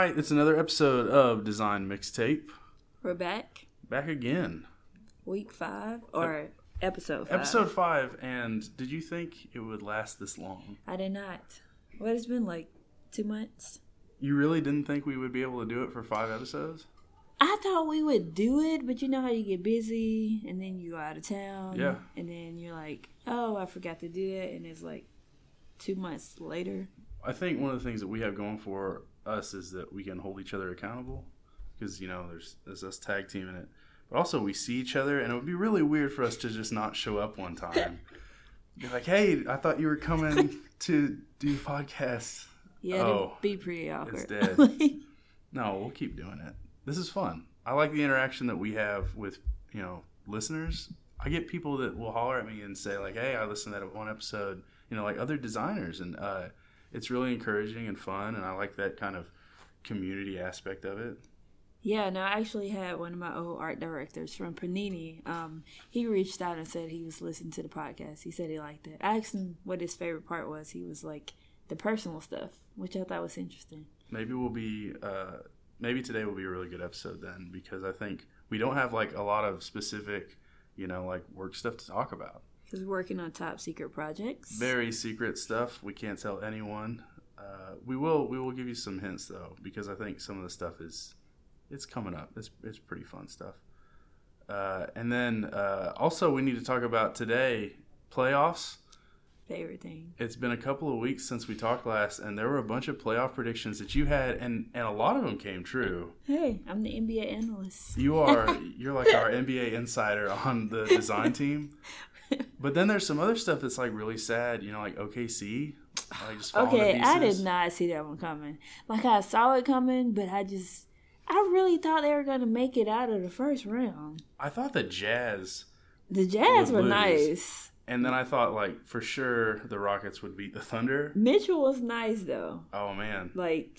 right, it's another episode of Design Mixtape. We're back. Back again. Week five or episode five. Episode five, and did you think it would last this long? I did not. What has been like two months? You really didn't think we would be able to do it for five episodes? I thought we would do it, but you know how you get busy and then you go out of town. Yeah. And then you're like, oh, I forgot to do that. And it's like two months later. I think one of the things that we have going for us is that we can hold each other accountable because you know there's there's us tag teaming it, but also we see each other, and it would be really weird for us to just not show up one time. Be like, hey, I thought you were coming to do podcasts. Yeah, Oh, it'd be pretty awkward. it's dead. No, we'll keep doing it. This is fun. I like the interaction that we have with you know listeners. I get people that will holler at me and say like, "Hey, I listened to that one episode." You know, like other designers, and uh, it's really encouraging and fun. And I like that kind of community aspect of it. Yeah, no, I actually had one of my old art directors from Panini. Um, he reached out and said he was listening to the podcast. He said he liked it. I asked him what his favorite part was. He was like the personal stuff, which I thought was interesting. Maybe we'll be. Uh, maybe today will be a really good episode then, because I think we don't have like a lot of specific, you know, like work stuff to talk about. He's working on top secret projects. very secret stuff. We can't tell anyone. Uh, we will we will give you some hints though because i think some of the stuff is it's coming up. It's, it's pretty fun stuff. Uh, and then uh, also we need to talk about today playoffs. Favorite thing. it's been a couple of weeks since we talked last and there were a bunch of playoff predictions that you had and and a lot of them came true. Hey, I'm the NBA analyst. you are you're like our nba insider on the design team but then there's some other stuff that's like really sad you know like okc like just Okay, I did not see that one coming. Like I saw it coming, but I just I really thought they were gonna make it out of the first round. I thought the Jazz, The Jazz were lose. nice. and then I thought like for sure the Rockets would beat the Thunder. Mitchell was nice though. Oh man, Like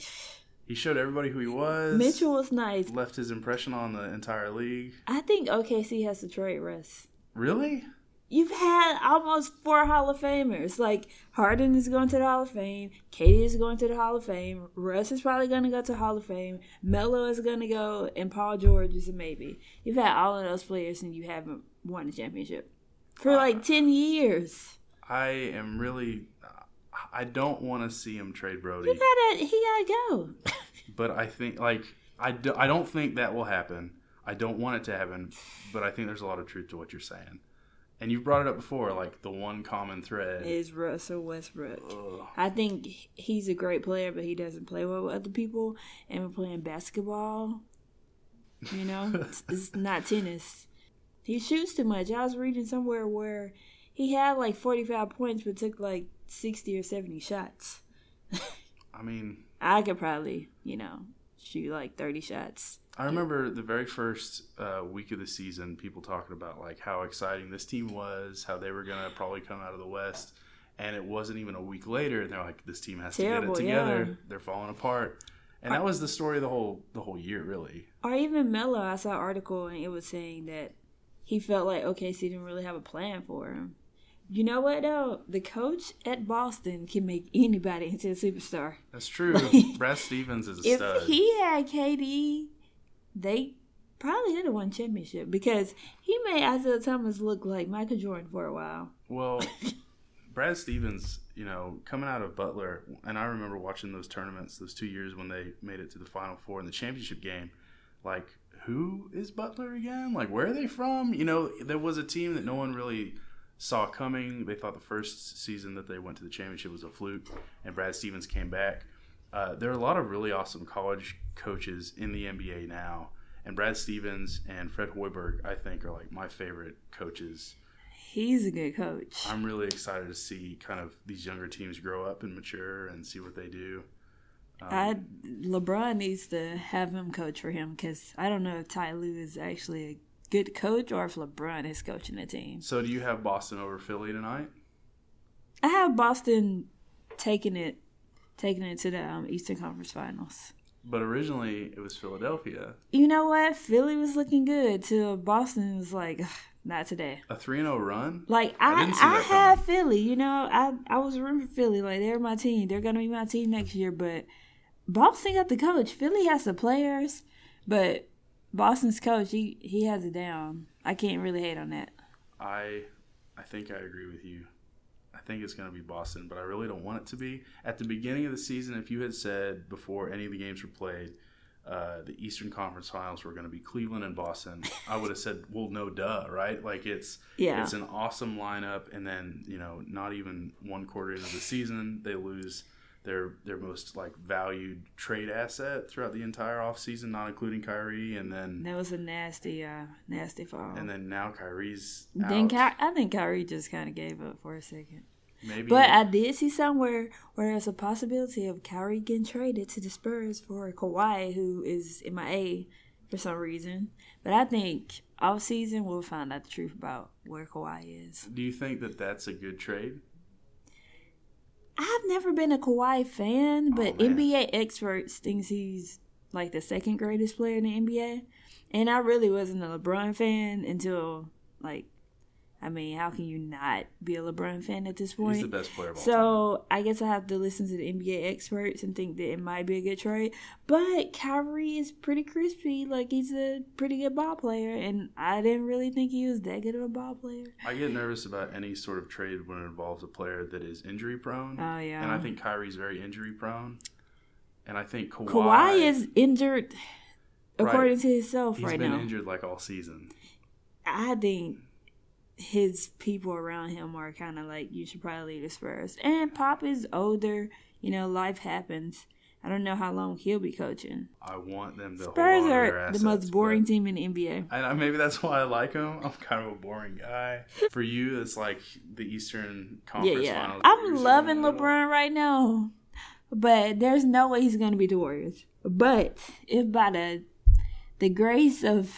he showed everybody who he was. Mitchell was nice. left his impression on the entire league. I think OKC has to trade Russ. Really? You've had almost four Hall of Famers. Like Harden is going to the Hall of Fame. KD is going to the Hall of Fame. Russ is probably going to go to Hall of Fame. Melo is going to go, and Paul George is a maybe. You've had all of those players, and you haven't won a championship for like uh, ten years. I am really. I don't want to see him trade Brody, gotta, he gotta go. but I think like I, do, I don't think that will happen. I don't want it to happen, but I think there's a lot of truth to what you're saying. And you've brought it up before, like the one common thread. is Russell Westbrook. Ugh. I think he's a great player, but he doesn't play well with other people. And we're playing basketball. You know, it's, it's not tennis. He shoots too much. I was reading somewhere where he had like 45 points, but took like 60 or 70 shots. I mean, I could probably, you know, shoot like 30 shots. I remember the very first uh, week of the season, people talking about like how exciting this team was, how they were gonna probably come out of the West, and it wasn't even a week later, and they're like, "This team has Terrible, to get it together. yeah. They're falling apart." And that was the story of the whole the whole year, really. Or even Melo, I saw an article and it was saying that he felt like OKC didn't really have a plan for him. You know what though? The coach at Boston can make anybody into a superstar. That's true. Brad Stevens is a If stud. he had KD, they probably did have won championship because he made Isaiah Thomas look like Michael Jordan for a while. Well, Brad Stevens, you know, coming out of Butler, and I remember watching those tournaments, those two years when they made it to the Final Four in the championship game. Like, who is Butler again? Like, where are they from? You know, there was a team that no one really saw coming. They thought the first season that they went to the championship was a fluke, and Brad Stevens came back. Uh, there are a lot of really awesome college coaches in the NBA now, and Brad Stevens and Fred Hoiberg, I think, are like my favorite coaches He's a good coach. I'm really excited to see kind of these younger teams grow up and mature and see what they do. Um, I LeBron needs to have him coach for him because I don't know if Ty Lue is actually a good coach or if LeBron is coaching the team. so, do you have Boston over Philly tonight? I have Boston taking it, taking it to the um, Eastern Conference Finals. But originally, it was Philadelphia. You know what? Philly was looking good till Boston was like, not today. A 3 0 run? Like I I, I, have. Philly. You know, I I was rooting for Philly. Like they're my team. They're gonna be my team next year. But Boston got the coach. Philly has the players, but Boston's coach he he has it down. I can't really hate on that. I I think I agree with you. I think it's going to be Boston, but I really don't want it to be. At the beginning of the season, if you had said before any of the games were played, uh, the Eastern Conference Finals were going to be Cleveland and Boston, I would have said, "Well, no, duh, right?" Like it's Yeah. it's an awesome lineup, and then you know, not even one quarter into the season, they lose their their most like valued trade asset throughout the entire offseason, not including Kyrie, and then That was a nasty, uh, nasty fall. and then now Kyrie's then. Ky- I think Kyrie just kind of gave up for a second. Maybe, But I did see somewhere where there's a possibility of Kyrie getting traded to the Spurs for Kawhi, who is MIA for some reason. But I think off season we'll find out the truth about where Kawhi is. do you think that that's a good trade? I've never been a Kawhi fan, oh, but Oh. NBA experts thinks he's like the second greatest player in the NBA. And I really wasn't a LeBron fan until like I mean, how can you not be a LeBron fan at this point? He's the best player of all time. So I guess I have to listen to the NBA experts and think that it might be a good trade. But Kyrie is pretty crispy. Like he's a pretty good ball player, and I didn't really think he was that good of a ball player. I get nervous about any sort of trade when it involves a player that is injury prone. Oh yeah. And I think Kyrie's very injury prone. And I think Kawhi, Kawhi is injured, according Right. to himself he's right now. He's been injured like all season. I think his people around him are kind of like you should probably leave the Spurs. And Pop is older. You know, life happens. I don't know how long he'll be coaching. I want them to Spurs hold on to their are assets, the most boring team in the NBA. And I- maybe that's why I like him. I'm kind of a boring guy. For you, it's like the Eastern Yeah, Conference yeah. Finals. I'm loving. LeBron right now, but there's no way he's going to be the Warriors. But if by the the grace of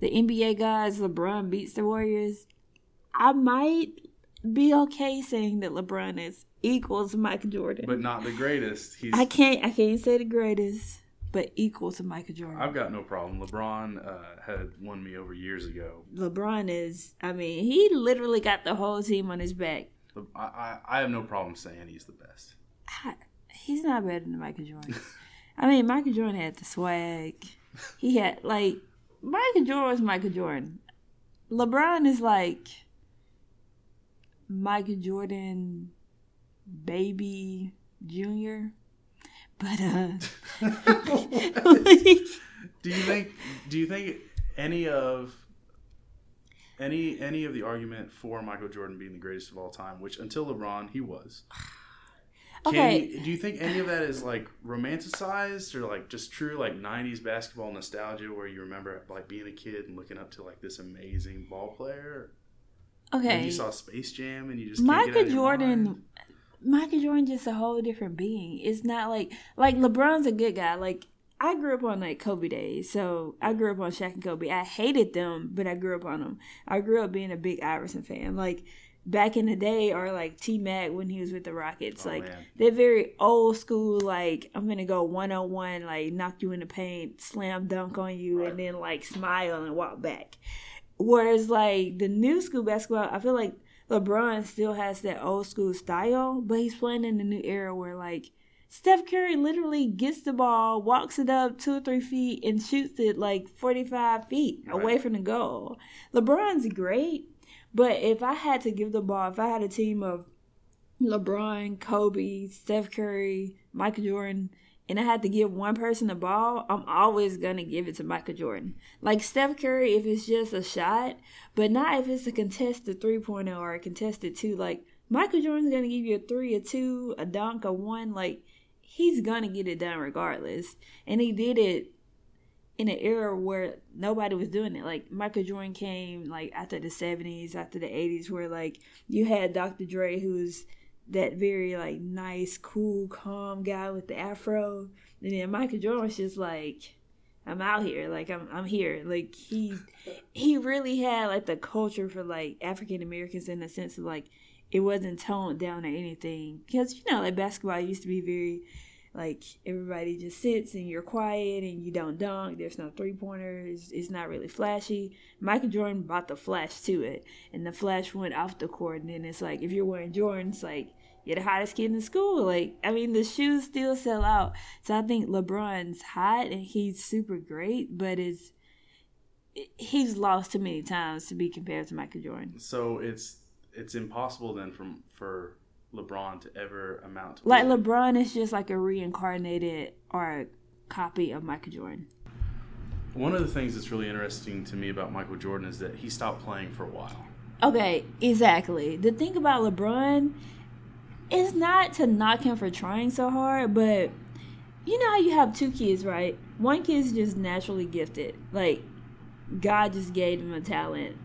the NBA guys, LeBron beats the Warriors, I might be okay saying that LeBron is equal to Michael Jordan. But not the greatest. He's. I can't I can't say the greatest, but equal to Michael Jordan. I've got no problem. LeBron uh, had won me over years ago. LeBron is I mean, he literally got the whole team on his back. I, I, I have no problem saying he's the best. I- he's not better than Michael Jordan. I mean, Michael Jordan had the swag. He had like Michael Jordan was Michael Jordan. LeBron is like Michael Jordan baby junior. But uh Do you think? Do you think any of any any of the argument for Michael Jordan being the greatest of all time, which until LeBron he was? Can Okay. you- do you think any of that is like romanticized or like just true like '90s basketball nostalgia, where you remember like being a kid and looking up to like this amazing ball player? Okay. you saw Space Jam and you just can't get it out Michael Jordan? Michael Jordan just a whole different being. It's not like like LeBron's a good guy. Like I grew up on like Kobe days, so I grew up on Shaq and Kobe. I hated them, but I grew up on them. I grew up being a big Iverson fan. Like back in the day, or like T Mac when he was with the Rockets. Oh, like man. they're very old school. Like I'm gonna go one on one, like knock you in the paint, slam dunk on you, and then like smile and walk back. Whereas like the new school basketball, I feel like LeBron still has that old school style, but he's playing in the new era where like Steph Curry literally gets the ball, walks it up two or three feet, and shoots it like 45 feet away Right. from the goal. LeBron's great, but if I had to give the ball, if I had a team of LeBron, Kobe, Steph Curry, Michael Jordan, and I had to give one person the ball, I'm always gonna give it to Michael Jordan. Like Steph Curry, if it's just a shot, but not if it's a contested three pointer or a contested two. Like Michael Jordan's gonna give you a three, a two, a dunk, a one. Like he's gonna get it done regardless, and he did it in an era where nobody was doing it. Like Michael Jordan came like after the seventies, after the eighties, where like you had Dr. J, who's that very like nice, cool, calm guy with the afro, and then Michael Jordan was just like, I'm out here, like I'm I'm here. Like he he really had like the culture for like African Americans in the sense of like it wasn't toned down or anything because you know like basketball used to be very like everybody just sits and you're quiet and you don't dunk. There's no three pointers. It's not really flashy. Michael Jordan brought the flash to it, and the flash went off the court. And then it's like if you're wearing Jordans, like you're the hottest kid in the school. Like, I mean, the shoes still sell out. So I think LeBron's hot and he's super great, but it's he's lost too many times to be compared to Michael Jordan. So it's it's impossible then from for LeBron to ever amount to like LeBron is just like a reincarnated or a copy of Michael Jordan. One of the things that's really interesting to me about Michael Jordan is that he stopped playing for a while. Okay, exactly. The thing about LeBron is not to knock him for trying so hard, but you know how you have two kids, right? One kid's just naturally gifted. Like God just gave him a talent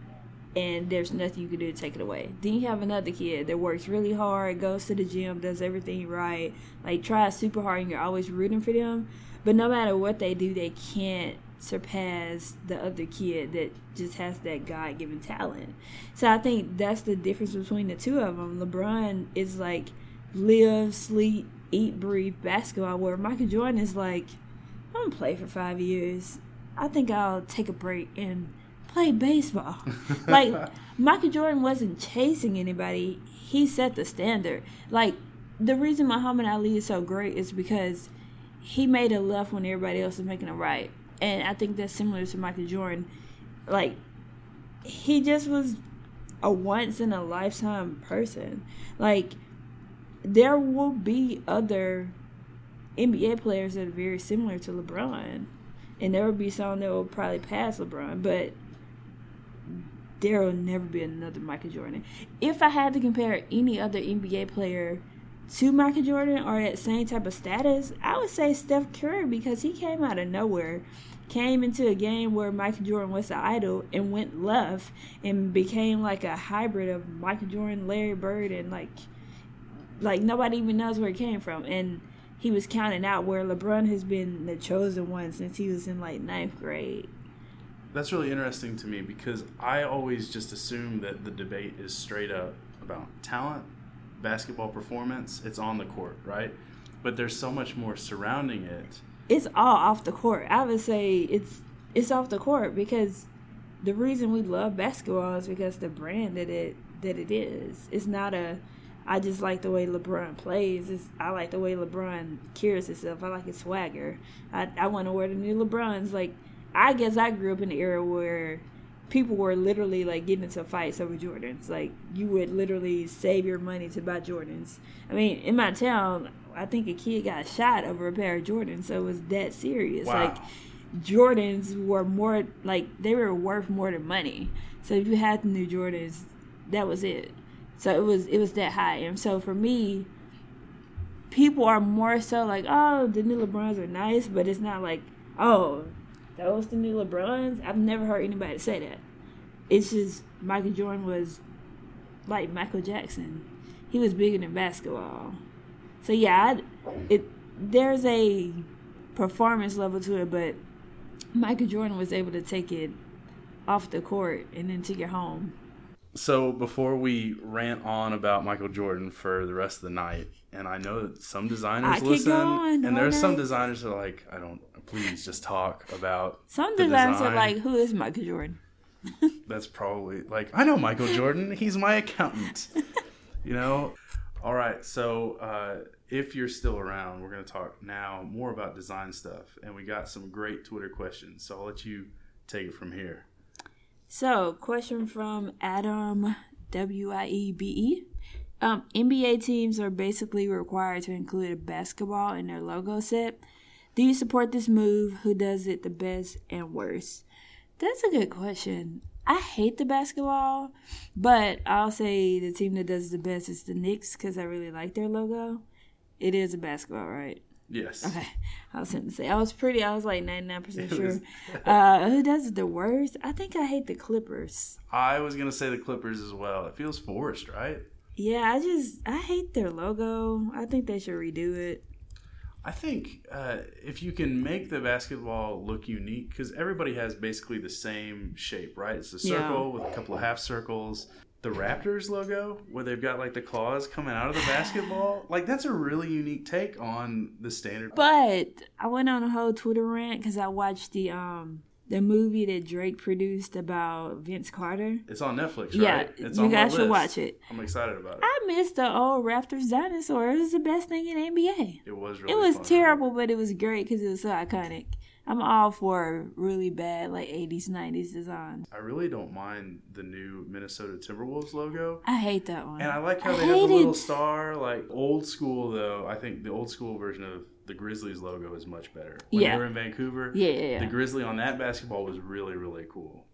and there's nothing you can do to take it away. Then you have another kid that works really hard, goes to the gym, does everything right, like tries super hard and you're always rooting for them. But no matter what they do, they can't surpass the other kid that just has that God given talent. So I think that's the difference between the two of them. LeBron is like live, sleep, eat, breathe basketball, where Michael Jordan is like, I'm gonna play for five years. I think I'll take a break and play baseball. like Michael Jordan wasn't chasing anybody. He set the standard. Like the reason Muhammad Ali is so great is because he made a left when everybody else was making a right and I think that's similar to Michael Jordan. Like he just was a once in a lifetime person. Like there will be other NBA players that are very similar to LeBron, and there will be some that will probably pass LeBron, but there will never be another Michael Jordan. If I had to compare any other NBA player to Michael Jordan or that same type of status, I would say Steph Curry because he came out of nowhere, came into a game where Michael Jordan was the idol and went left and became like a hybrid of Michael Jordan, Larry Bird, and like like nobody even knows where he came from. And he was counting out where LeBron has been the chosen one since he was in like ninth grade. That's really interesting to me because I always just assume that the debate is straight up about talent basketball performance, it's on the court, right? But there's so much more surrounding it. It's all off the court. I would say it's it's off the court because the reason we love basketball is because the brand that it that it is. It's not a I just like the way LeBron plays. It's, I like the way LeBron carries himself. I like his swagger. I I want to wear the new LeBrons. Like I guess I grew up in the era where people were literally like getting into fights over Jordans. Like you would literally save your money to buy Jordans. I mean, in my town, I think a kid got shot over a pair of Jordans, so it was that serious. Wow. Like Jordans were more like they were worth more than money. So if you had the new Jordans, that was it. So it was it was that high. And so for me, people are more so like, oh, the new LeBrons are nice, but it's not like, oh, those the new LeBrons. I've never heard anybody say that. It's just Michael Jordan was like Michael Jackson. He was bigger than basketball. So yeah, I, it there's a performance level to it, but Michael Jordan was able to take it off the court and then take it home. So before we rant on about Michael Jordan for the rest of the night, and I know that some designers listen, on and there's some designers that are like, I don't. Please just talk about. Some designers design. are like, "Who is Michael Jordan?" That's probably like I know Michael Jordan. He's my accountant. you know. All right. So uh, if you're still around, we're going to talk now more about design stuff, and we got some great Twitter questions. So I'll let you take it from here. So, question from Adam W I E B E. Um, NBA teams are basically required to include a basketball in their logo set. Do you support this move? Who does it the best and worst? That's a good question. I hate the basketball, but I'll say the team that does the best is the Knicks because I really like their logo. It is a basketball, right? Yes. Okay, I was going to say I was pretty. I was like ninety nine percent sure. Uh, who does it the worst? I think I hate the Clippers. I was going to say the Clippers as well. It feels forced, right? Yeah, I just I hate their logo. I think they should redo it. I think uh, if you can make the basketball look unique, because everybody has basically the same shape, right? It's a Yeah. circle with a couple of half circles. The Raptors logo, where they've got like the claws coming out of the basketball, like that's a really unique take on the standard. But I went on a whole Twitter rant because I watched the um the movie that Drake produced about Vince Carter. It's on Netflix, Yeah, right? It's you guys should watch it. I'm excited about it. I missed the old Raptors dinosaur. It was the best thing in NBA. It was really It was fun. terrible, but it was great because it was so iconic. I'm all for really bad like 80s, 90s design. I really don't mind the new Minnesota Timberwolves logo. I hate that one. And I like how I they have the little it. star. Like old school, though, I think the old school version of the Grizzlies logo is much better. When Yeah. they were in Vancouver, Yeah, yeah, yeah. the Grizzly on that basketball was really, really cool.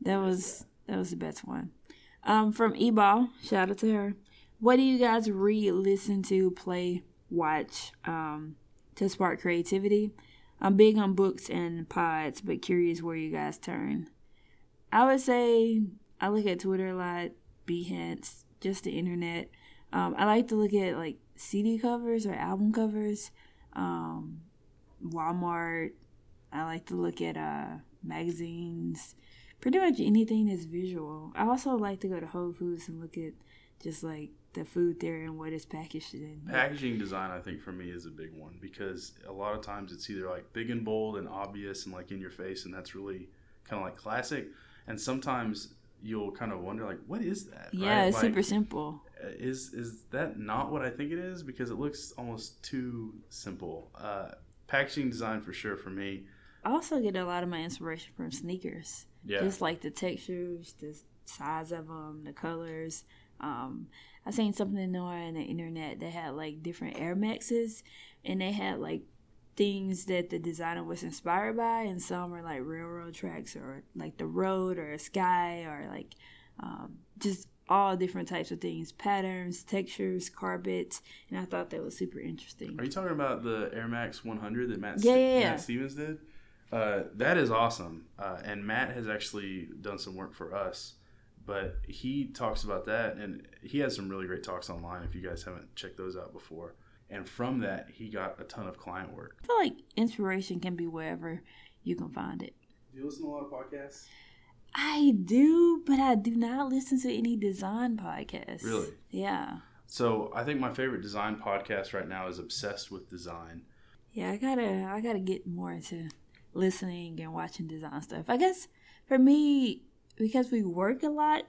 That was that was the best one. Um, from Eball, shout out to her. What do you guys read, listen to, play, watch um, to spark creativity? I'm big on books and pods, but curious where you guys turn. I would say I look at Twitter a lot, Behance, just the internet. Um, I like to look at like CD covers or album covers. Um, Walmart. I like to look at uh, magazines pretty much anything that's visual. I also like to go to Whole Foods and look at just like the food there and what it's packaged in. Packaging design, I think, for me is a big one because a lot of times it's either like big and bold and obvious and like in your face, and that's really kind of like classic. And sometimes you'll kind of wonder, like, what is that? Yeah, right? it's Like, super simple. is is that not what I think it is? Because it looks almost too simple. Uh, packaging design for sure for me. I also get a lot of my inspiration from sneakers. Yeah, Just like the textures, the size of them, the colors. Um, I seen something on the internet that had like different Air Maxes, and they had like things that the designer was inspired by, and some were like railroad tracks or like the road or a sky or like um, just all different types of things, patterns, textures, carpets, and I thought that was super interesting. Are you talking about the Air Max 100 that Matt, Yeah, yeah, yeah. Matt Stevens did? Uh, that is awesome. Uh, and Matt has actually done some work for us, but he talks about that, and he has some really great talks online. If you guys haven't checked those out before, and from that he got a ton of client work. I feel like inspiration can be wherever you can find it. Do you listen to a lot of podcasts? I do, but I do not listen to any design podcasts. Really? Yeah. So I think my favorite design podcast right now is Obsessed with Design. Yeah, I gotta I gotta get more into listening and watching design stuff. I guess for me, because we work a lot,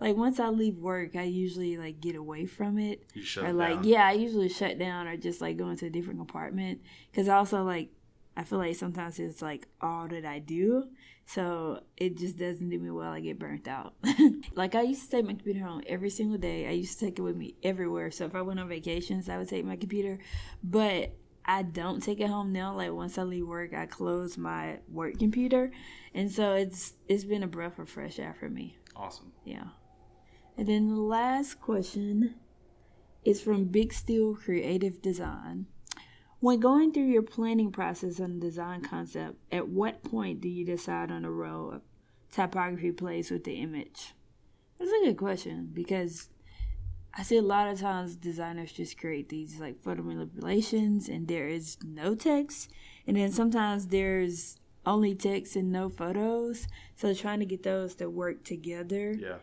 like once I leave work I usually like get away from it. You shut or like down. yeah, I usually shut down or just like go into a different apartment Cause also like I feel like sometimes it's like all that I do. So it just doesn't do me well. I get burnt out. like I used to take my computer home every single day. I used to take it with me everywhere. So if I went on vacations, I would take my computer. But I don't take it home now. Like once I leave work, I close my work computer, and so it's it's been a breath of fresh air for me. Awesome. Yeah. And then the last question is from Big Steel Creative Design. When going through your planning process on design concept, at what point do you decide on the role of typography plays with the image? That's a good question because I see a lot of times designers just create these like photo manipulations and there is no text, and then sometimes there's only text and no photos. So trying to get those to work together Yeah.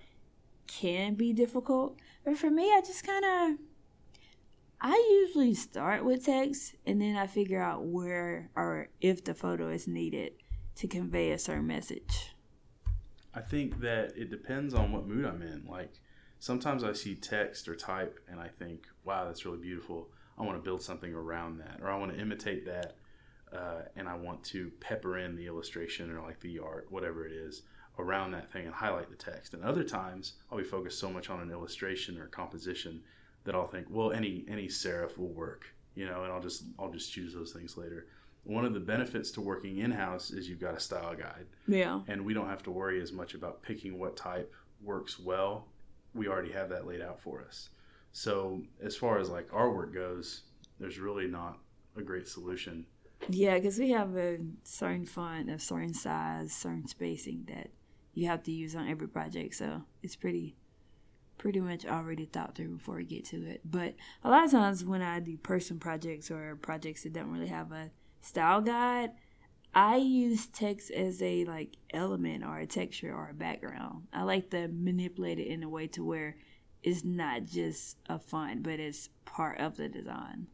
can be difficult. But for me, I just kind of I usually start with text and then I figure out where or if the photo is needed to convey a certain message. I think that it depends on what mood I'm in. Like sometimes I see text or type and I think, wow, that's really beautiful. I want to build something around that, or I want to imitate that, uh, and I want to pepper in the illustration or like the art, whatever it is, around that thing and highlight the text. And other times I'll be focused so much on an illustration or composition that I'll think, well, any any serif will work, you know, and I'll just I'll just choose those things later. One of the benefits to working in house is you've got a style guide Yeah. and we don't have to worry as much about picking what type works well. We already have that laid out for us. So as far as like our work goes, there's really not a great solution. Yeah, because we have a certain font of certain size, certain spacing that you have to use on every project. So it's pretty, pretty much already thought through before we get to it. But a lot of times when I do person projects or projects that don't really have a style guide, I use text as a like element or a texture or a background. I like to manipulate it in a way to where it's not just a font, but it's part of the design.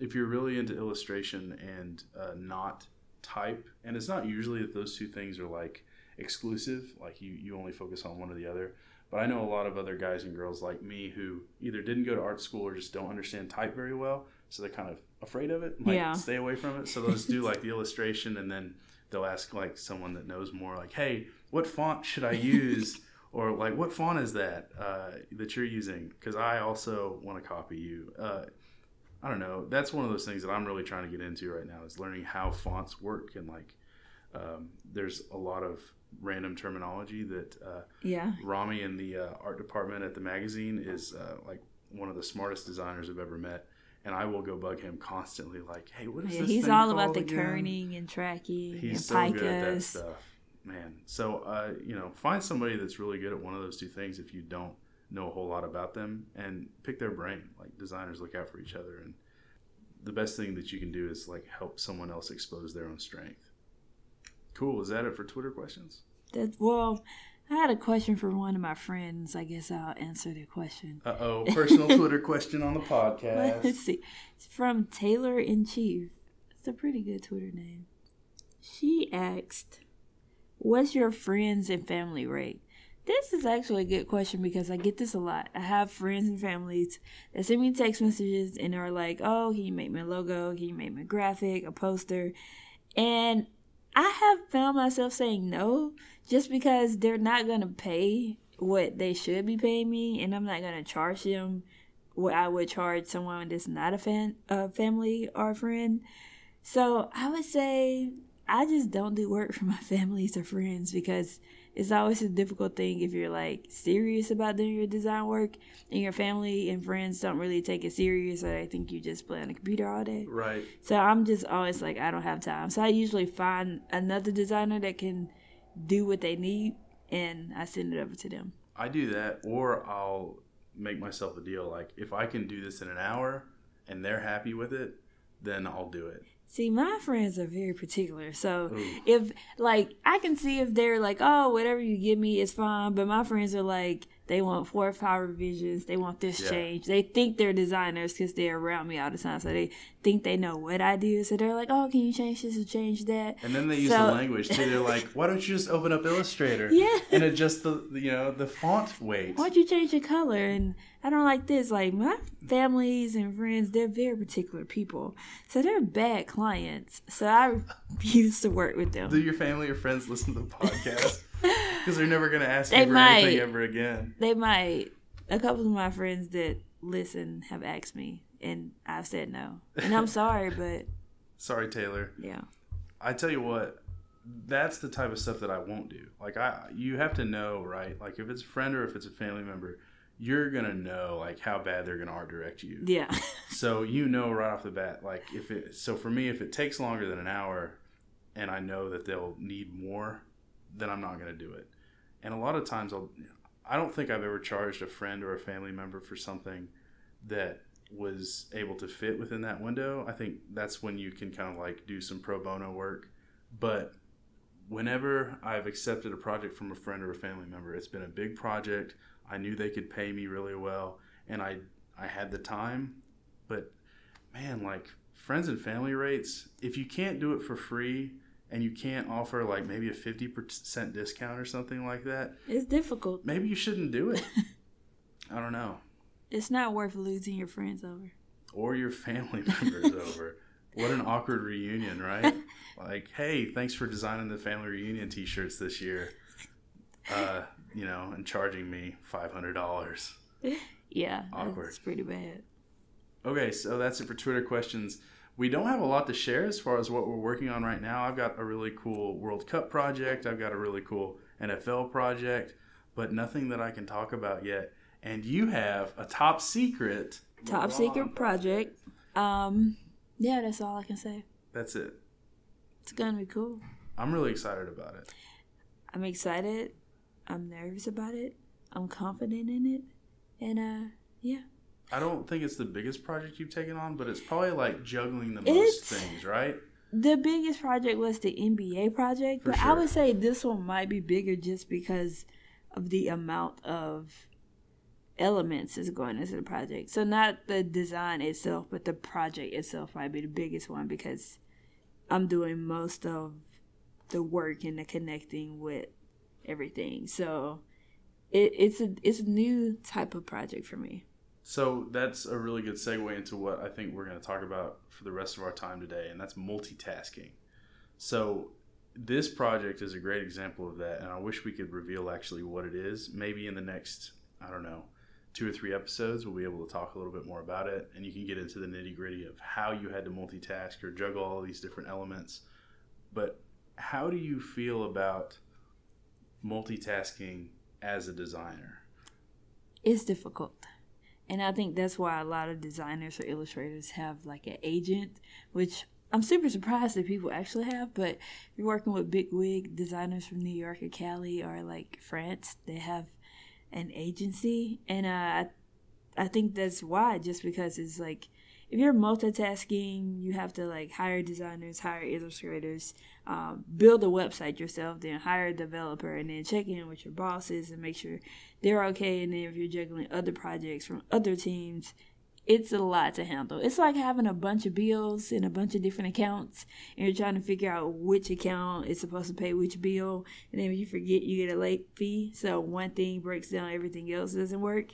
If you're really into illustration and uh, not type, and it's not usually that those two things are like exclusive, like you, you only focus on one or the other. But I know a lot of other guys and girls like me who either didn't go to art school or just don't understand type very well. So they're kind of afraid of it, like Yeah. stay away from it. So they'll just do like the illustration and then they'll ask like someone that knows more, like, hey, what font should I use? or like, what font is that uh, that you're using? Because I also want to copy you. Uh, I don't know. That's one of those things that I'm really trying to get into right now is learning how fonts work and like um, there's a lot of random terminology that uh, Yeah. Rami in the uh, art department at the magazine is uh, like one of the smartest designers I've ever met, and I will go bug him constantly. Like, hey, what is Yeah, this? he's thing all about the again?" kerning and tracking He's and so good at that stuff, man. So, uh, you know, find somebody that's really good at one of those two things if you don't know a whole lot about them, and pick their brain. Like designers look out for each other, and the best thing that you can do is like help someone else expose their own strength. Cool. Is that it for Twitter questions? That, well, I had a question for one of my friends. I guess I'll answer the question. Uh oh, personal Twitter question on the podcast. Let's see. It's from Taylor in Chief. It's a pretty good Twitter name. She asked, What's your friends and family rate? This is actually a good question because I get this a lot. I have friends and families that send me text messages and are like, Oh, can you make me a logo? Can you make me a graphic, a poster? And I have found myself saying no just because they're not going to pay what they should be paying me and I'm not going to charge them what I would charge someone that's not a fan, a family or friend. So I would say I just don't do work for my families or friends because it's always a difficult thing if you're like serious about doing your design work and your family and friends don't really take it serious or they think you just play on the computer all day. Right. So I'm just always like, I don't have time. So I usually find another designer that can do what they need and I send it over to them. I do that, or I'll make myself a deal. Like, if I can do this in an hour and they're happy with it, then I'll do it. See, my friends are very particular. So Ooh. if like I can see if they're like, oh, whatever you give me is fine, but my friends are like, they want four or five revisions. They want this Yeah. change. They think they're designers because they're around me all the time, so they think they know what I do. So they're like, oh, can you change this or change that? And then they use So- the language too. They're like, "Why don't you just open up Illustrator Yeah. and adjust the you know the font weight?" Why'd you change the color? And I don't like this. Like my families and friends, they're very particular people, so they're bad clients. So I refuse to work with them. Do your family or friends listen to the podcast? Because they're never gonna ask They you for might. anything ever again. they might a couple of my friends that listen have asked me and I've said no. And I'm sorry, but Sorry, Taylor. yeah. I tell you what, that's the type of stuff that I won't do. Like I, you have to know, right? Like if it's a friend or if it's a family member, you're gonna know like how bad they're gonna art direct you. Yeah. So you know right off the bat, like if it. So for me, if it takes longer than an hour, and I know that they'll need more, then I'm not gonna do it. And a lot of times, I'll. I don't think I've ever charged a friend or a family member for something that was able to fit within that window. I think that's when you can kind of like do some pro bono work. But whenever I've accepted a project from a friend or a family member, it's been a big project. I knew they could pay me really well, and I I had the time. But man, like friends and family rates, if you can't do it for free and you can't offer like maybe a fifty percent discount or something like that, It's difficult. maybe you shouldn't do it. I don't know. It's not worth losing your friends over. Or your family members over. What an awkward reunion, right? Like, hey, thanks for designing the family reunion T-shirts this year. Uh, you know, and charging me five hundred dollars. Yeah. Awkward. That's pretty bad. Okay, so that's it for Twitter questions. We don't have a lot to share as far as what we're working on right now. I've got a really cool World Cup project. I've got a really cool NFL project, but nothing that I can talk about yet. And you have a top secret. Top secret project. Um yeah, that's all I can say. That's it. It's gonna be cool. I'm really excited about it. I'm excited. I'm nervous about it. I'm confident in it. And uh yeah. I don't think it's the biggest project you've taken on, but it's probably like juggling the most It's- things, right? The biggest project was the NBA project, For but I would say this one might be bigger just because of the amount of elements is going into the project. So not the design itself, but the project itself might be the biggest one because I'm doing most of the work and the connecting with everything. So it, it's a it's a new type of project for me. So that's a really good segue into what I think we're going to talk about for the rest of our time today, and that's multitasking. So this project is a great example of that, and I wish we could reveal actually what it is. Maybe in the next, I don't know, two or three episodes, we'll be able to talk a little bit more about it, and you can get into the nitty gritty of how you had to multitask or juggle all these different elements. But how do you feel about multitasking as a designer? It's difficult. And I think that's why a lot of designers or illustrators have like an agent, which I'm super surprised that people actually have. But if you're working with big wig designers from New York or Cali or like France, they have an agency, and uh, I think that's why. Just because it's like if you're multitasking, you have to like hire designers, hire illustrators, um, build a website yourself, then hire a developer, and then check in with your bosses and make sure they're okay. And then if you're juggling other projects from other teams, it's a lot to handle. It's like having a bunch of bills in a bunch of different accounts, and you're trying to figure out which account is supposed to pay which bill. And then if you forget, you get a late fee. So one thing breaks down, everything else doesn't work.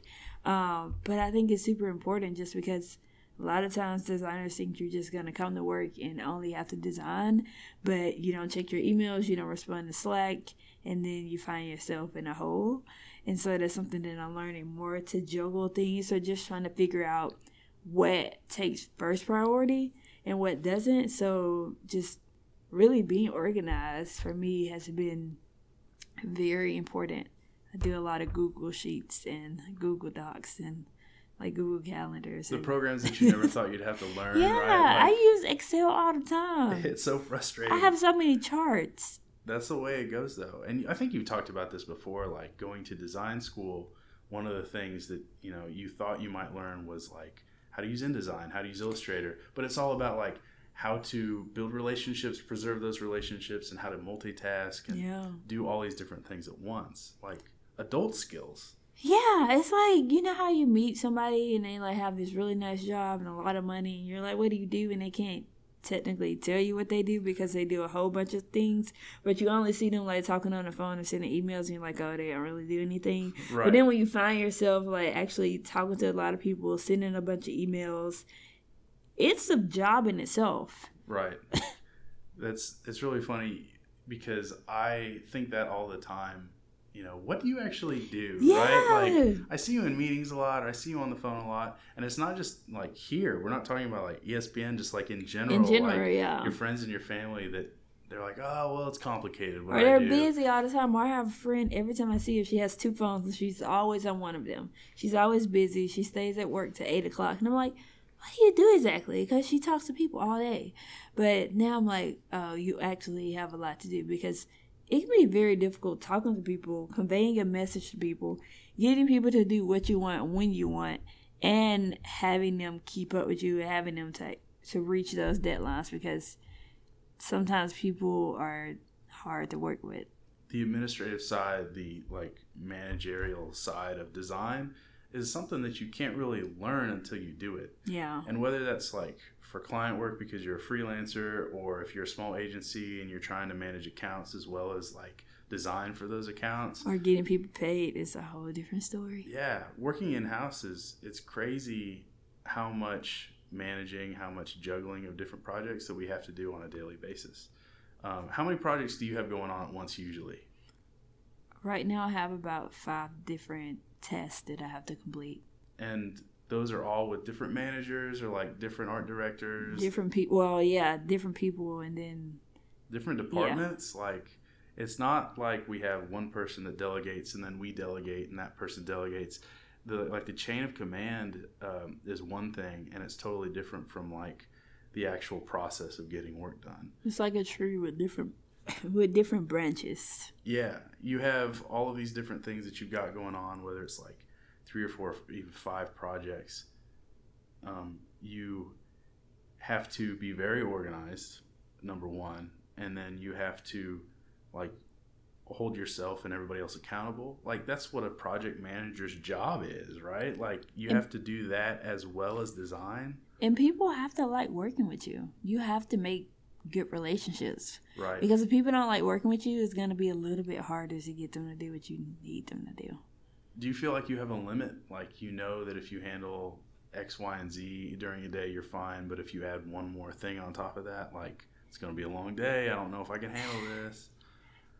Um, but I think it's super important just because a lot of times designers think you're just gonna come to work and only have to design, but you don't check your emails, you don't respond to Slack, and then you find yourself in a hole. And so that's something that I'm learning more to juggle things. So just trying to figure out what takes first priority and what doesn't. So just really being organized for me has been very important. I do a lot of Google Sheets and Google Docs and like Google Calendars. The programs that you never thought you'd have to learn. yeah, right? I use Excel all the time. It's so frustrating. I have so many charts. That's the way it goes, though. And I think you've talked about this before. Like going to design school, one of the things that you know you thought you might learn was like how to use InDesign, how to use Illustrator, but it's all about like how to build relationships, preserve those relationships, and how to multitask and Yeah. do all these different things at once, like adult skills. Yeah, it's like you know how you meet somebody and they like have this really nice job and a lot of money, and you're like, "What do you do?" and they can't technically tell you what they do because they do a whole bunch of things, but you only see them like talking on the phone or sending emails, and you're like, "Oh, they don't really do anything." Right. But then when you find yourself like actually talking to a lot of people, sending a bunch of emails, it's a job in itself. Right. That's it's really funny because I think that all the time. You know, what do you actually do? Right? Like I see you in meetings a lot, or I see you on the phone a lot, and it's not just like here. We're not talking about like ESPN, just like in general. In general, like, yeah. Your friends and your family that they're like, oh well, it's complicated. What Or they're do. busy all the time. Or I have a friend, every time I see her, she has two phones and she's always on one of them. She's always busy. She stays at work to 8 o'clock. And I'm like, what do you do exactly? Because she talks to people all day. But now I'm like, oh, you actually have a lot to do because it can be very difficult talking to people, conveying a message to people, getting people to do what you want when you want, and having them keep up with you and having them to, to reach those deadlines because sometimes people are hard to work with. the administrative side, the like managerial side of design is something that you can't really learn until you do it. Yeah. And whether that's like for client work because you're a freelancer or if you're a small agency and you're trying to manage accounts as well as like design for those accounts. Or getting people paid is a whole different story. Yeah, working in house is it's crazy how much managing, how much juggling of different projects that we have to do on a daily basis. Um, how many projects do you have going on at once usually? Right now, I have about five different tests that I have to complete. And those are all with different managers or like different art directors, Different people. Well, yeah, different people, and then different departments. Like it's not like we have one person that delegates and then we delegate and that person delegates. The like the chain of command um, is one thing, and it's totally different from like the actual process of getting work done. it's like a tree with different with different branches. Yeah, you have all of these different things that you've got going on, whether it's like three or four, even five projects. Um, you have to be very organized, number one, and then you have to like hold yourself and everybody else accountable. Like that's what a project manager's job is, right? Like you have to do that as well as design. And people have to like working with you. You have to make good relationships. Right. Because if people don't like working with you, it's going to be a little bit harder to get them to do what you need them to do. Do you feel like you have a limit? Like you know that if you handle X, Y, and Z during a day, you're fine. But if you add one more thing on top of that, like it's going to be a long day. I don't know if I can handle this.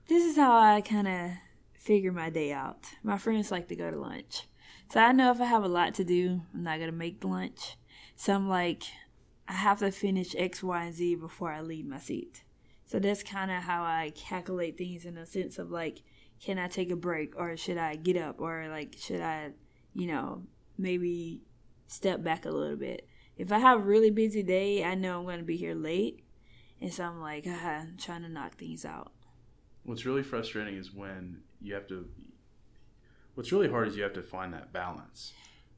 This is how I kind of figure my day out. My friends like to go to lunch. So I know if I have a lot to do, I'm not going to make lunch. So I'm like, I have to finish X, Y, and Z before I leave my seat. So that's kind of how I calculate things in a sense of like, can I take a break or should I get up or like, should I, you know, maybe step back a little bit. If I have a really busy day, I know I'm going to be here late. And so I'm like, ah, I'm trying to knock things out. What's really frustrating is when you have to. What's really hard is you have to find that balance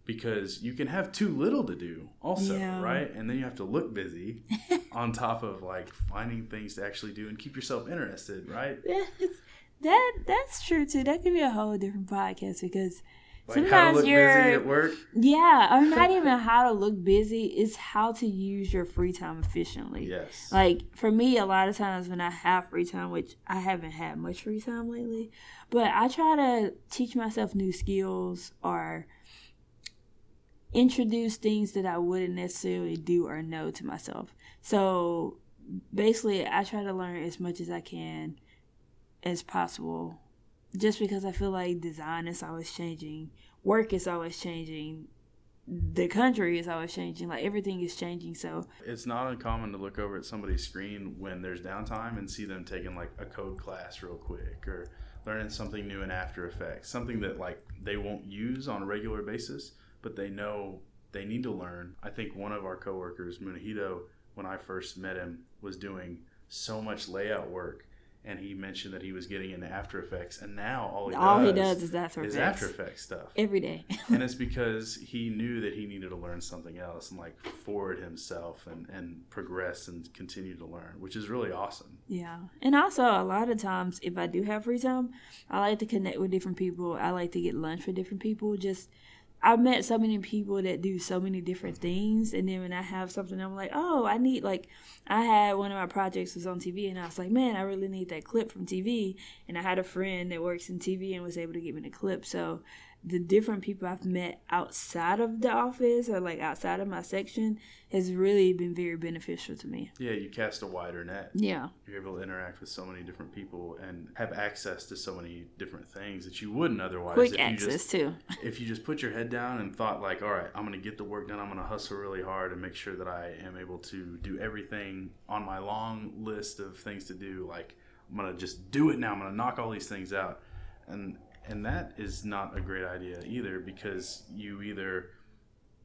because you can have too little to do also Yeah. right and then you have to look busy on top of like finding things to actually do and keep yourself interested right That's, that that's true too. That could be a whole different podcast because like how to sometimes look you're at work yeah, or not even how to look busy. It's how to use your free time efficiently. yes Like for me, a lot of times when I have free time, which I haven't had much free time lately, but I try to teach myself new skills or introduce things that I wouldn't necessarily do or know to myself. So basically, I try to learn as much as I can as possible just because I feel like design is always changing, work is always changing, the country is always changing, like everything is changing. So it's not uncommon to look over at somebody's screen when there's downtime and see them taking like a code class real quick or learning something new in After Effects, something that like they won't use on a regular basis, but they know they need to learn. I think one of our coworkers, Munahito, when I first met him, was doing so much layout work. And he mentioned that he was getting into After Effects, and now all he all does, he does is After is After Effects stuff every day. and it's because he knew that he needed to learn something else and like forward himself and and progress and continue to learn which is really awesome Yeah. And also, a lot of times, if I do have free time, I like to connect with different people. I like to get lunch with different people. Just, I've met so many people that do so many different things. And then when I have something, I'm like, oh, I need, like, I had one of my projects was on TV, and I was like, man, I really need that clip from TV. And I had a friend that works in TV and was able to give me the clip. So, the different people I've met outside of the office or like outside of my section has really been very beneficial to me. yeah you cast a wider net Yeah. you're able to interact with so many different people and have access to so many different things that you wouldn't otherwise Quick if you access, just too. if you just put your head down and thought like all right i'm going to get the work done i'm going to hustle really hard and make sure that i am able to do everything on my long list of things to do like i'm going to just do it now i'm going to knock all these things out and and that is not a great idea either because you either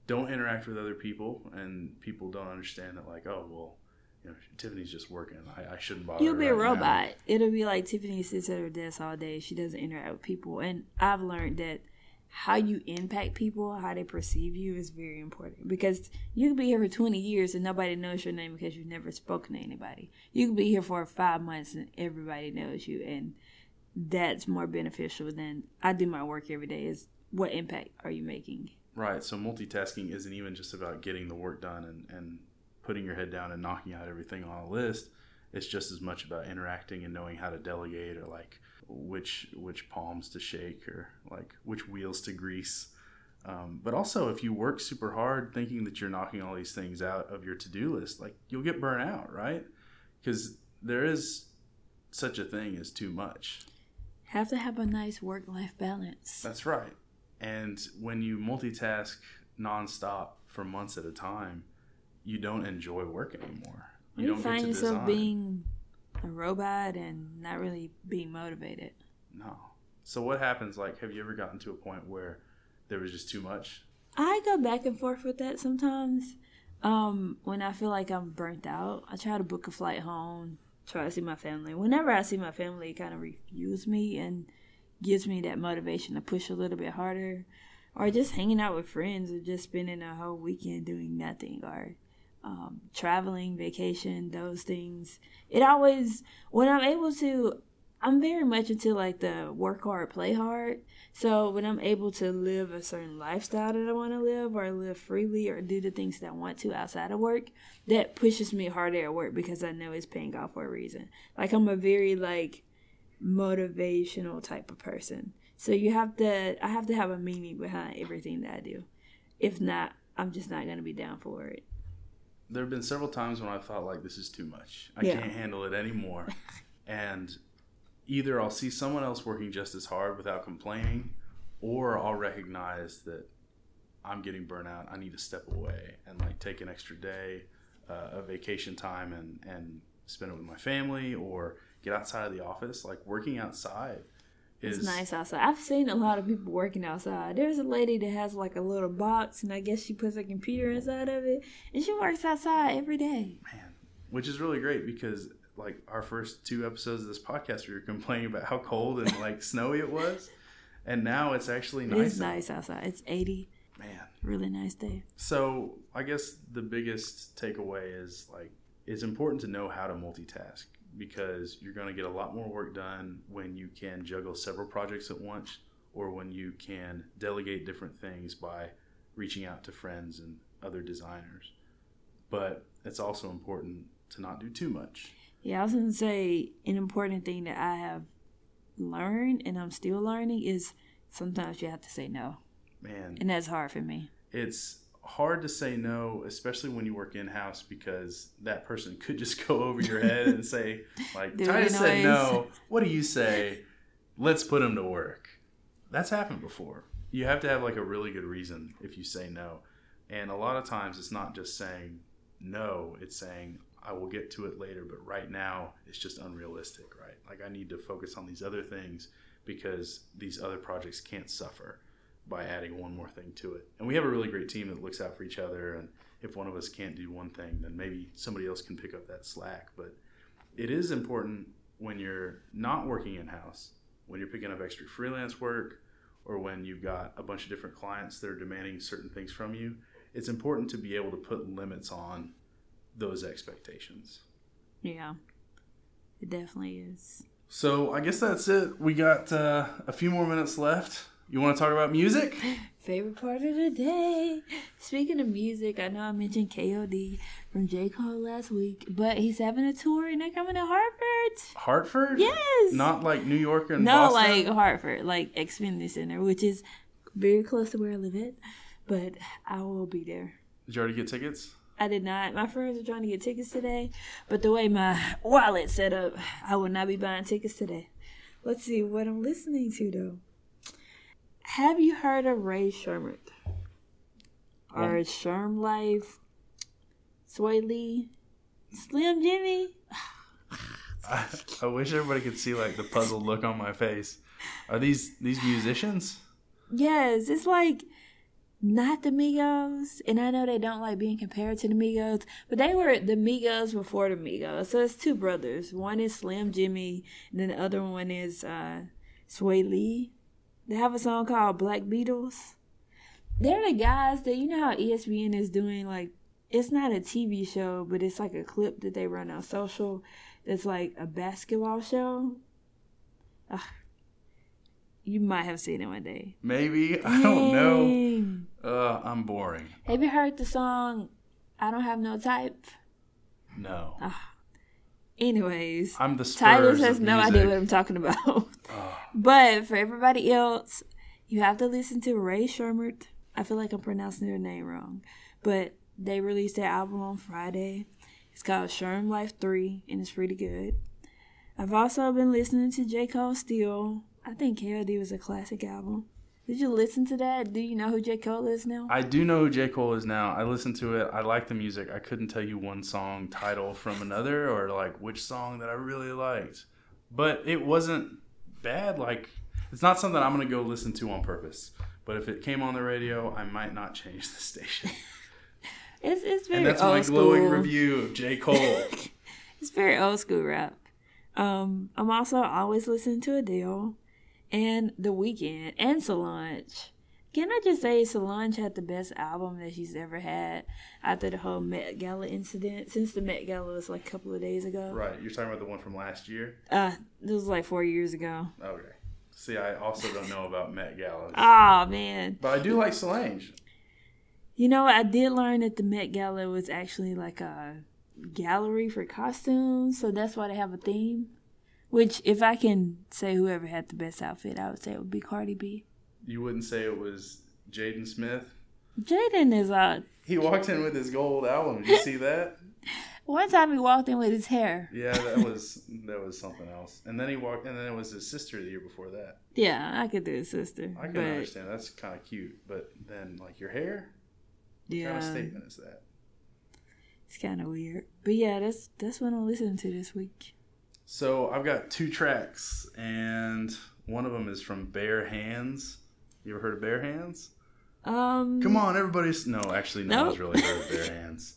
don't interact with other people and people don't understand that like oh well you know tiffany's just working i, I shouldn't bother You'll be a right now." robot. It'll be like Tiffany sits at her desk all day. She doesn't interact with people. And I've learned that how you impact people, how they perceive you, is very important. Because you can be here for 20 years and nobody knows your name because you've never spoken to anybody. You can be here for five months and everybody knows you. And that's more beneficial than I do my work every day. Is what impact are you making? Right. So multitasking isn't even just about getting the work done and, and putting your head down and knocking out everything on a list. It's just as much about interacting and knowing how to delegate or like which which palms to shake or like which wheels to grease. Um, but also, if you work super hard thinking that you're knocking all these things out of your to do list, like you'll get burnt out, right? Because there is such a thing as too much. Have to have a nice work life balance. That's right. And when you multitask nonstop for months at a time, you don't enjoy work anymore. You, don't find yourself design. being a robot and not really being motivated. no. So what happens? Like, have you ever gotten to a point where there was just too much? I go back and forth with that sometimes. Um, when I feel like I'm burnt out, I try to book a flight home, try to see my family. Whenever I see my family, it kind of refuels me and gives me that motivation to push a little bit harder. Or just hanging out with friends or just spending a whole weekend doing nothing or um, traveling, vacation, those things. It always, when I'm able to I'm very much into like the work hard, play hard. So when I'm able to live a certain lifestyle that I want to live, or live freely, or do the things that I want to outside of work, that pushes me harder at work because I know it's paying off for a reason. Like I'm a very like motivational type of person. So you have to, I have to have a meaning behind everything that I do. If not, I'm just not going to be down for it. There have been several times when I thought like this is too much. I Yeah. can't handle it anymore. and either I'll see someone else working just as hard without complaining, or I'll recognize that I'm getting burnt out. I need to step away and like take an extra day uh, of vacation time and and spend it with my family or get outside of the office. Like working outside is It's nice outside. I've seen a lot of people working outside. There's a lady that has like a little box, and I guess she puts a computer inside of it, and she works outside every day. man, which is really great because like our first two episodes of this podcast, we were complaining about how cold and like snowy it was, and now it's actually nice. It's nice outside. It's 80. man. Really nice day. So I guess the biggest takeaway is like it's important to know how to multitask because you're going to get a lot more work done when you can juggle several projects at once or when you can delegate different things by reaching out to friends and other designers. But it's also important to not do too much. Yeah, I was gonna say an important thing that I have learned and I'm still learning is sometimes you have to say no, Man, and that's hard for me. it's hard to say no, especially when you work in house, because that person could just go over your head and say, like, Titus said no. What do you say? Let's put him to work. That's happened before. You have to have like a really good reason if you say no. And a lot of times it's not just saying no, it's saying, I will get to it later, but right now it's just unrealistic, right? Like, I need to focus on these other things because these other projects can't suffer by adding one more thing to it. And we have a really great team that looks out for each other. And if one of us can't do one thing, then maybe somebody else can pick up that slack. But it is important when you're not working in house, when you're picking up extra freelance work, or when you've got a bunch of different clients that are demanding certain things from you. It's important to be able to put limits on those expectations. Yeah, it definitely is. So I guess that's it. We got uh, a few more minutes left. You want to talk about music? Favorite part of the day. Speaking of music, I know I mentioned KOD from J. Cole last week, but he's having a tour and they're coming to Hartford. Hartford? Yes. Not like New York and no, Boston? like Hartford, like Xfinity Center, which is very close to where I live at. But I will be there. Did you already get tickets? I did not. My friends are trying to get tickets today, but the way my wallet's set up, I will not be buying tickets today. Let's see what I'm listening to though. Have you heard of Ray Sherman? Or Sherm Life? Swae Lee? Slim Jxmmi? I, I wish everybody could see like the puzzled look on my face. Are these these musicians? Yes, it's like not the Migos, and I know they don't like being compared to the Migos, but they were the Migos before the Migos. So it's two brothers. One is Slim Jxmmi, and then the other one is uh, Swae Lee. They have a song called Black Beatles. They're the guys that you know how ESPN is doing like it's not a TV show, but it's like a clip that they run on social. It's like a basketball show. Ugh. You might have seen it one day. Maybe I don't know. Uh, I'm boring. Have you heard the song "I Don't Have No Type"? No, Anyways, I'm the Spurs has no music. idea what I'm talking about. but for everybody else, you have to listen to Rae Sremmurd. I feel like I'm pronouncing their name wrong, but they released their album on Friday. It's called Sherm Life Three, and it's pretty good. I've also been listening to J Cole Still. I think KOD was a classic album. Did you listen to that? Do you know who J Cole is now? I do know who J Cole is now. I listened to it. I like the music. I couldn't tell you one song title from another or like which song that I really liked, but it wasn't bad. Like it's not something I'm gonna go listen to on purpose. But if it came on the radio, I might not change the station. It's it's very And that's my glowing school. review of J Cole. It's very old school rap. Um, I'm also always listening to Adele and The Weeknd and Solange. Can I just say Solange had the best album that she's ever had after the whole Met Gala incident? Since the Met Gala was like a couple of days ago. Right. You're talking about the one from last year? Uh, it was like four years ago. Okay. See, I also don't know about Met Gala. Oh man. But I do like Solange. You know, I did learn that the Met Gala was actually like a gallery for costumes, so that's why they have a theme. Which, if I can say whoever had the best outfit, I would say it would be Cardi B. You wouldn't say it was Jaden Smith? Jaden is uh He walked in with his gold album. Did you see that? one time he walked in with his hair. Yeah, that was that was something else. And then he walked, and then it was his sister the year before that. Yeah, I could do his sister. I can but understand. That's kind of cute, but then like your hair, what yeah, kind of statement is that? it's kind of weird. But yeah, that's that's what I'm listening to this week. So I've got two tracks, and one of them is from Bear Hands. You ever heard of Bear Hands? Um, Come on, everybody's no. Actually, no one's really heard of Bear Hands.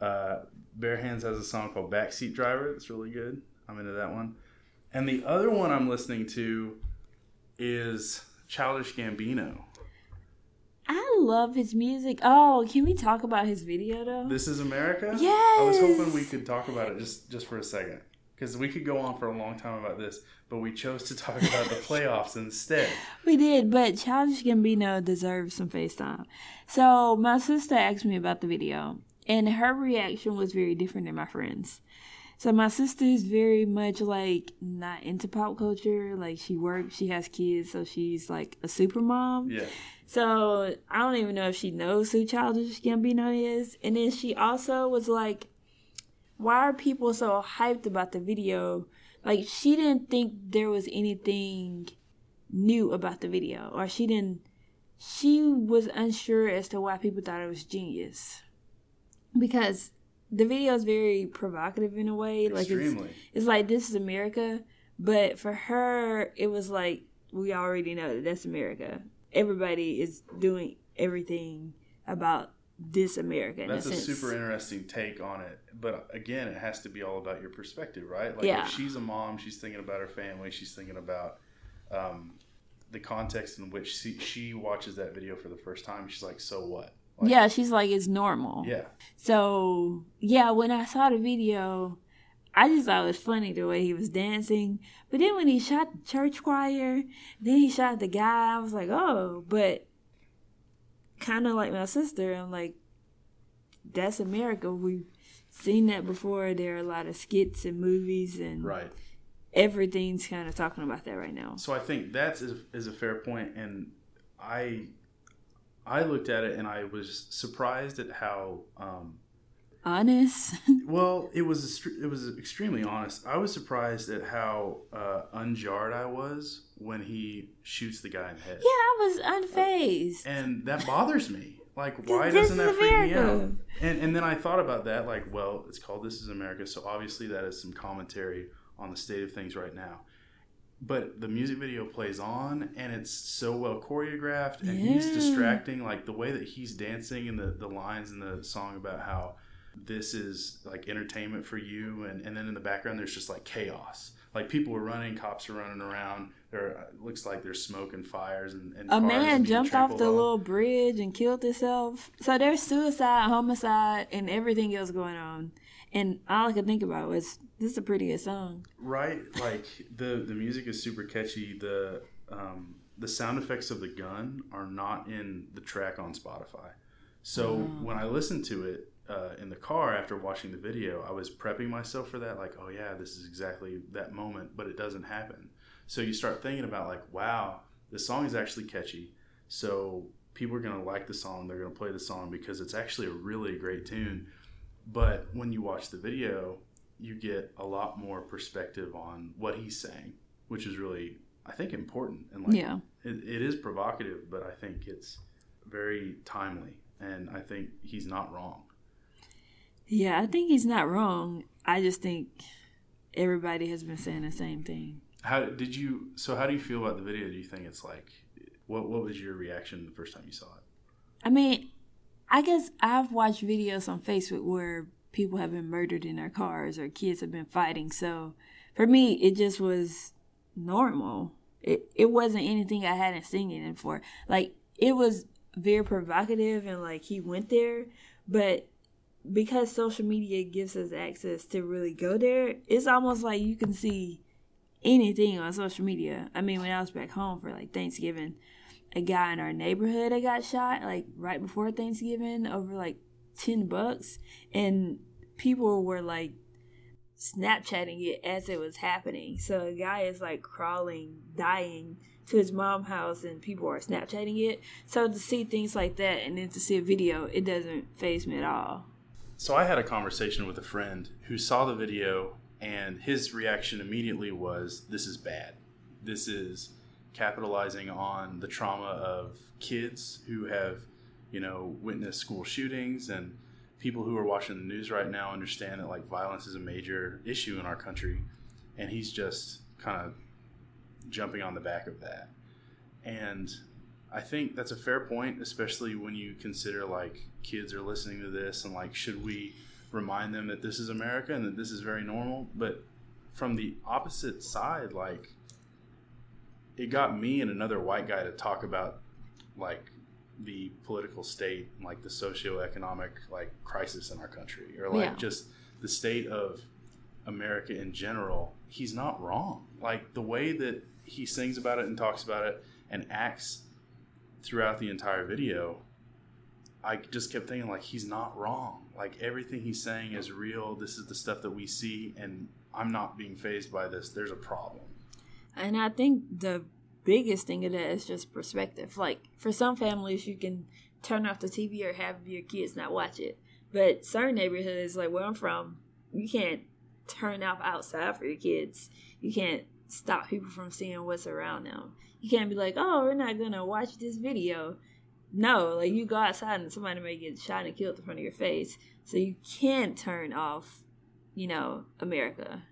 Uh, Bear Hands has a song called Backseat Driver. That's really good. I'm into that one. And the other one I'm listening to is Childish Gambino. I love his music. Oh, can we talk about his video though? This is America. Yeah. I was hoping we could talk about it just just for a second because we could go on for a long time about this, but we chose to talk about the playoffs instead. We did, but Childish Gambino deserves some FaceTime. So my sister asked me about the video, and her reaction was very different than my friends. So my sister is very much like not into pop culture. Like she works, she has kids, so she's like a super mom. Yeah, So I don't even know if she knows who Childish Gambino is. And then she also was like, why are people so hyped about the video? Like she didn't think there was anything new about the video, or she didn't. She was unsure as to why people thought it was genius, because the video is very provocative in a way. Like it's, extremely. it's like this is America, but for her, it was like we already know that that's America. Everybody is doing everything about this America. In That's a, a super interesting take on it. But again, it has to be all about your perspective, right? Like Yeah. if she's a mom, she's thinking about her family, she's thinking about um, the context in which she, she watches that video for the first time. She's like, so what? Like, yeah, she's like it's normal. Yeah. So yeah, when I saw the video, I just thought it was funny the way he was dancing. But then when he shot the church choir, then he shot the guy, I was like, oh, but kind of like my sister, I'm like, that's America. We've seen that before. There are a lot of skits and movies, and Right. everything's kind of talking about that right now. So I think that's is, is a fair point, and I I looked at it and I was surprised at how um, Honest. well it was it was extremely honest. I was surprised at how uh, unjarred I was when he shoots the guy in the head, yeah, I was unfazed. and that bothers me. Like, why doesn't that freak me out? And and then I thought about that, like, well, it's called "This Is America," so obviously that is some commentary on the state of things right now. But the music video plays on, and it's so well choreographed, and he's distracting. Like the way that he's dancing, and the the lines in the song about how this is like entertainment for you, and and then in the background there's just like chaos. Like people are running, cops are running around. There it looks like there's smoke and fires, and, and A man jumped off the on. little bridge and killed himself. So there's suicide, homicide, and everything else going on. And all I could think about was this is a pretty good song. right like the the music is super catchy the um the sound effects of the gun are not in the track on spotify so when i listened to it uh, in the car after watching the video i was prepping myself for that like oh yeah this is exactly that moment but it doesn't happen so you start thinking about like wow this song is actually catchy so people are going to like the song they're going to play the song because it's actually a really great tune but when you watch the video you get a lot more perspective on what he's saying, which is really, I think, important. And like, Yeah. it, it is provocative, but I think it's very timely, and I think he's not wrong. Yeah, I think he's not wrong. I just think everybody has been saying the same thing. How did you? So, how do you feel about the video? Do you think it's like, what What was your reaction the first time you saw it? I mean, I guess I've watched videos on Facebook where people have been murdered in their cars or kids have been fighting. So for me, it just was normal. It it wasn't anything I hadn't seen it in for. Like it was very provocative and like he went there, but because social media gives us access to really go there, it's almost like you can see anything on social media. I mean, when I was back home for like Thanksgiving, a guy in our neighborhood I got shot like right before Thanksgiving over like 10 bucks and people were like Snapchatting it as it was happening. So a guy is like crawling, dying to his mom's house and people are Snapchatting it. So to see things like that and then to see a video, it doesn't faze me at all. So I had a conversation with a friend who saw the video and his reaction immediately was this is bad. This is capitalizing on the trauma of kids who have, you know, witnessed school shootings and people who are watching the news right now understand that like violence is a major issue in our country and he's just kind of jumping on the back of that. And I think that's a fair point, especially when you consider like kids are listening to this and like, should we remind them that this is America and that this is very normal? But from the opposite side, like, it got me and another white guy to talk about like the political state, like the socioeconomic like crisis in our country, or like yeah. just the state of America in general. He's not wrong. Like the way that he sings about it and talks about it and acts throughout the entire video, I just kept thinking like he's not wrong. Like everything he's saying is real. This is the stuff that we see, and I'm not being fazed by this. There's a problem. And I think the biggest thing of that is just perspective. Like for some families, you can turn off the TV or have your kids not watch it. But certain neighborhoods, like where I'm from, you can't turn off outside for your kids. You can't stop people from seeing what's around them. You can't be like, oh, we're not gonna watch this video. No, like you go outside and somebody may get shot and killed in front of your face. So you can't turn off, you know, America.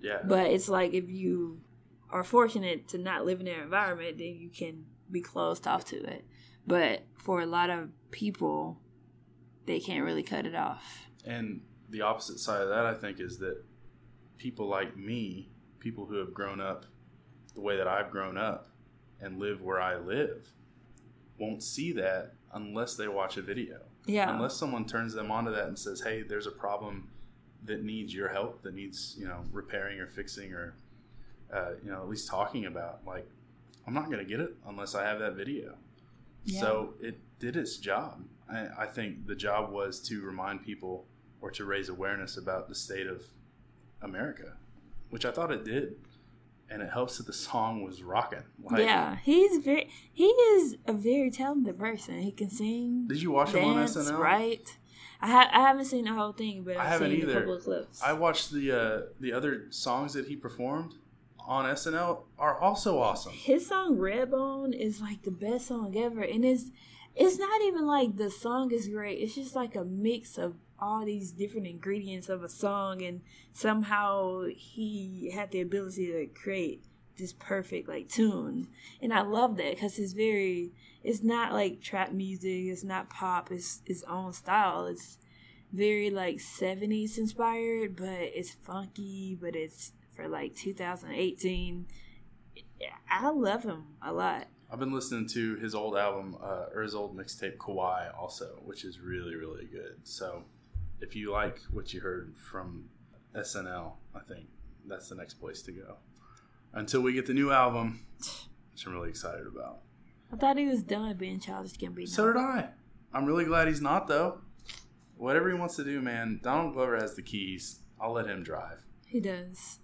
Yeah. But it's like if you are fortunate to not live in their environment, then you can be closed off to it. But for a lot of people, they can't really cut it off. And the opposite side of that, I think, is that people like me people who have grown up the way that I've grown up and live where I live won't see that unless they watch a video. Yeah. Unless someone turns them onto that and says, "Hey, there's a problem that needs your help, that needs you know repairing or fixing or uh, you know at least talking about." Like, I'm not going to get it unless I have that video. Yeah. So it did its job. I, I think the job was to remind people or to raise awareness about the state of America which I thought it did. And it helps that the song was rocking. Like, yeah, he's very he is a very talented person. He can sing. Did you watch dance, him on SNL? Right. I, ha- I haven't seen the whole thing, but I've I haven't seen either. a couple of clips. I watched the uh, the other songs that he performed on SNL are also awesome. His song Redbone is like the best song ever, and it's it's not even like the song is great. It's just like a mix of all these different ingredients of a song and somehow he had the ability to create this perfect like tune. And i love that because it's very it's not like trap music it's not pop it's its own style. It's very like 70s inspired but it's funky but it's for like 2018 i love him a lot. I've been listening to his old album uh, or his old mixtape Kauai also, which is really really good. So if you like what you heard from SNL, I think that's the next place to go. Until we get the new album, which I'm really excited about. I thought he was done being Childish Gambino. So did I. I'm really glad he's not though. Whatever he wants to do, man. Donald Glover has the keys. I'll let him drive. He does.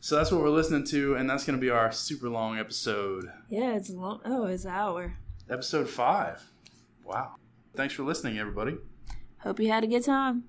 So that's what we're listening to, and that's going to be our super long episode. Yeah, it's long. Oh, it's an hour. Episode five. Wow. Thanks for listening, everybody. Hope you had a good time.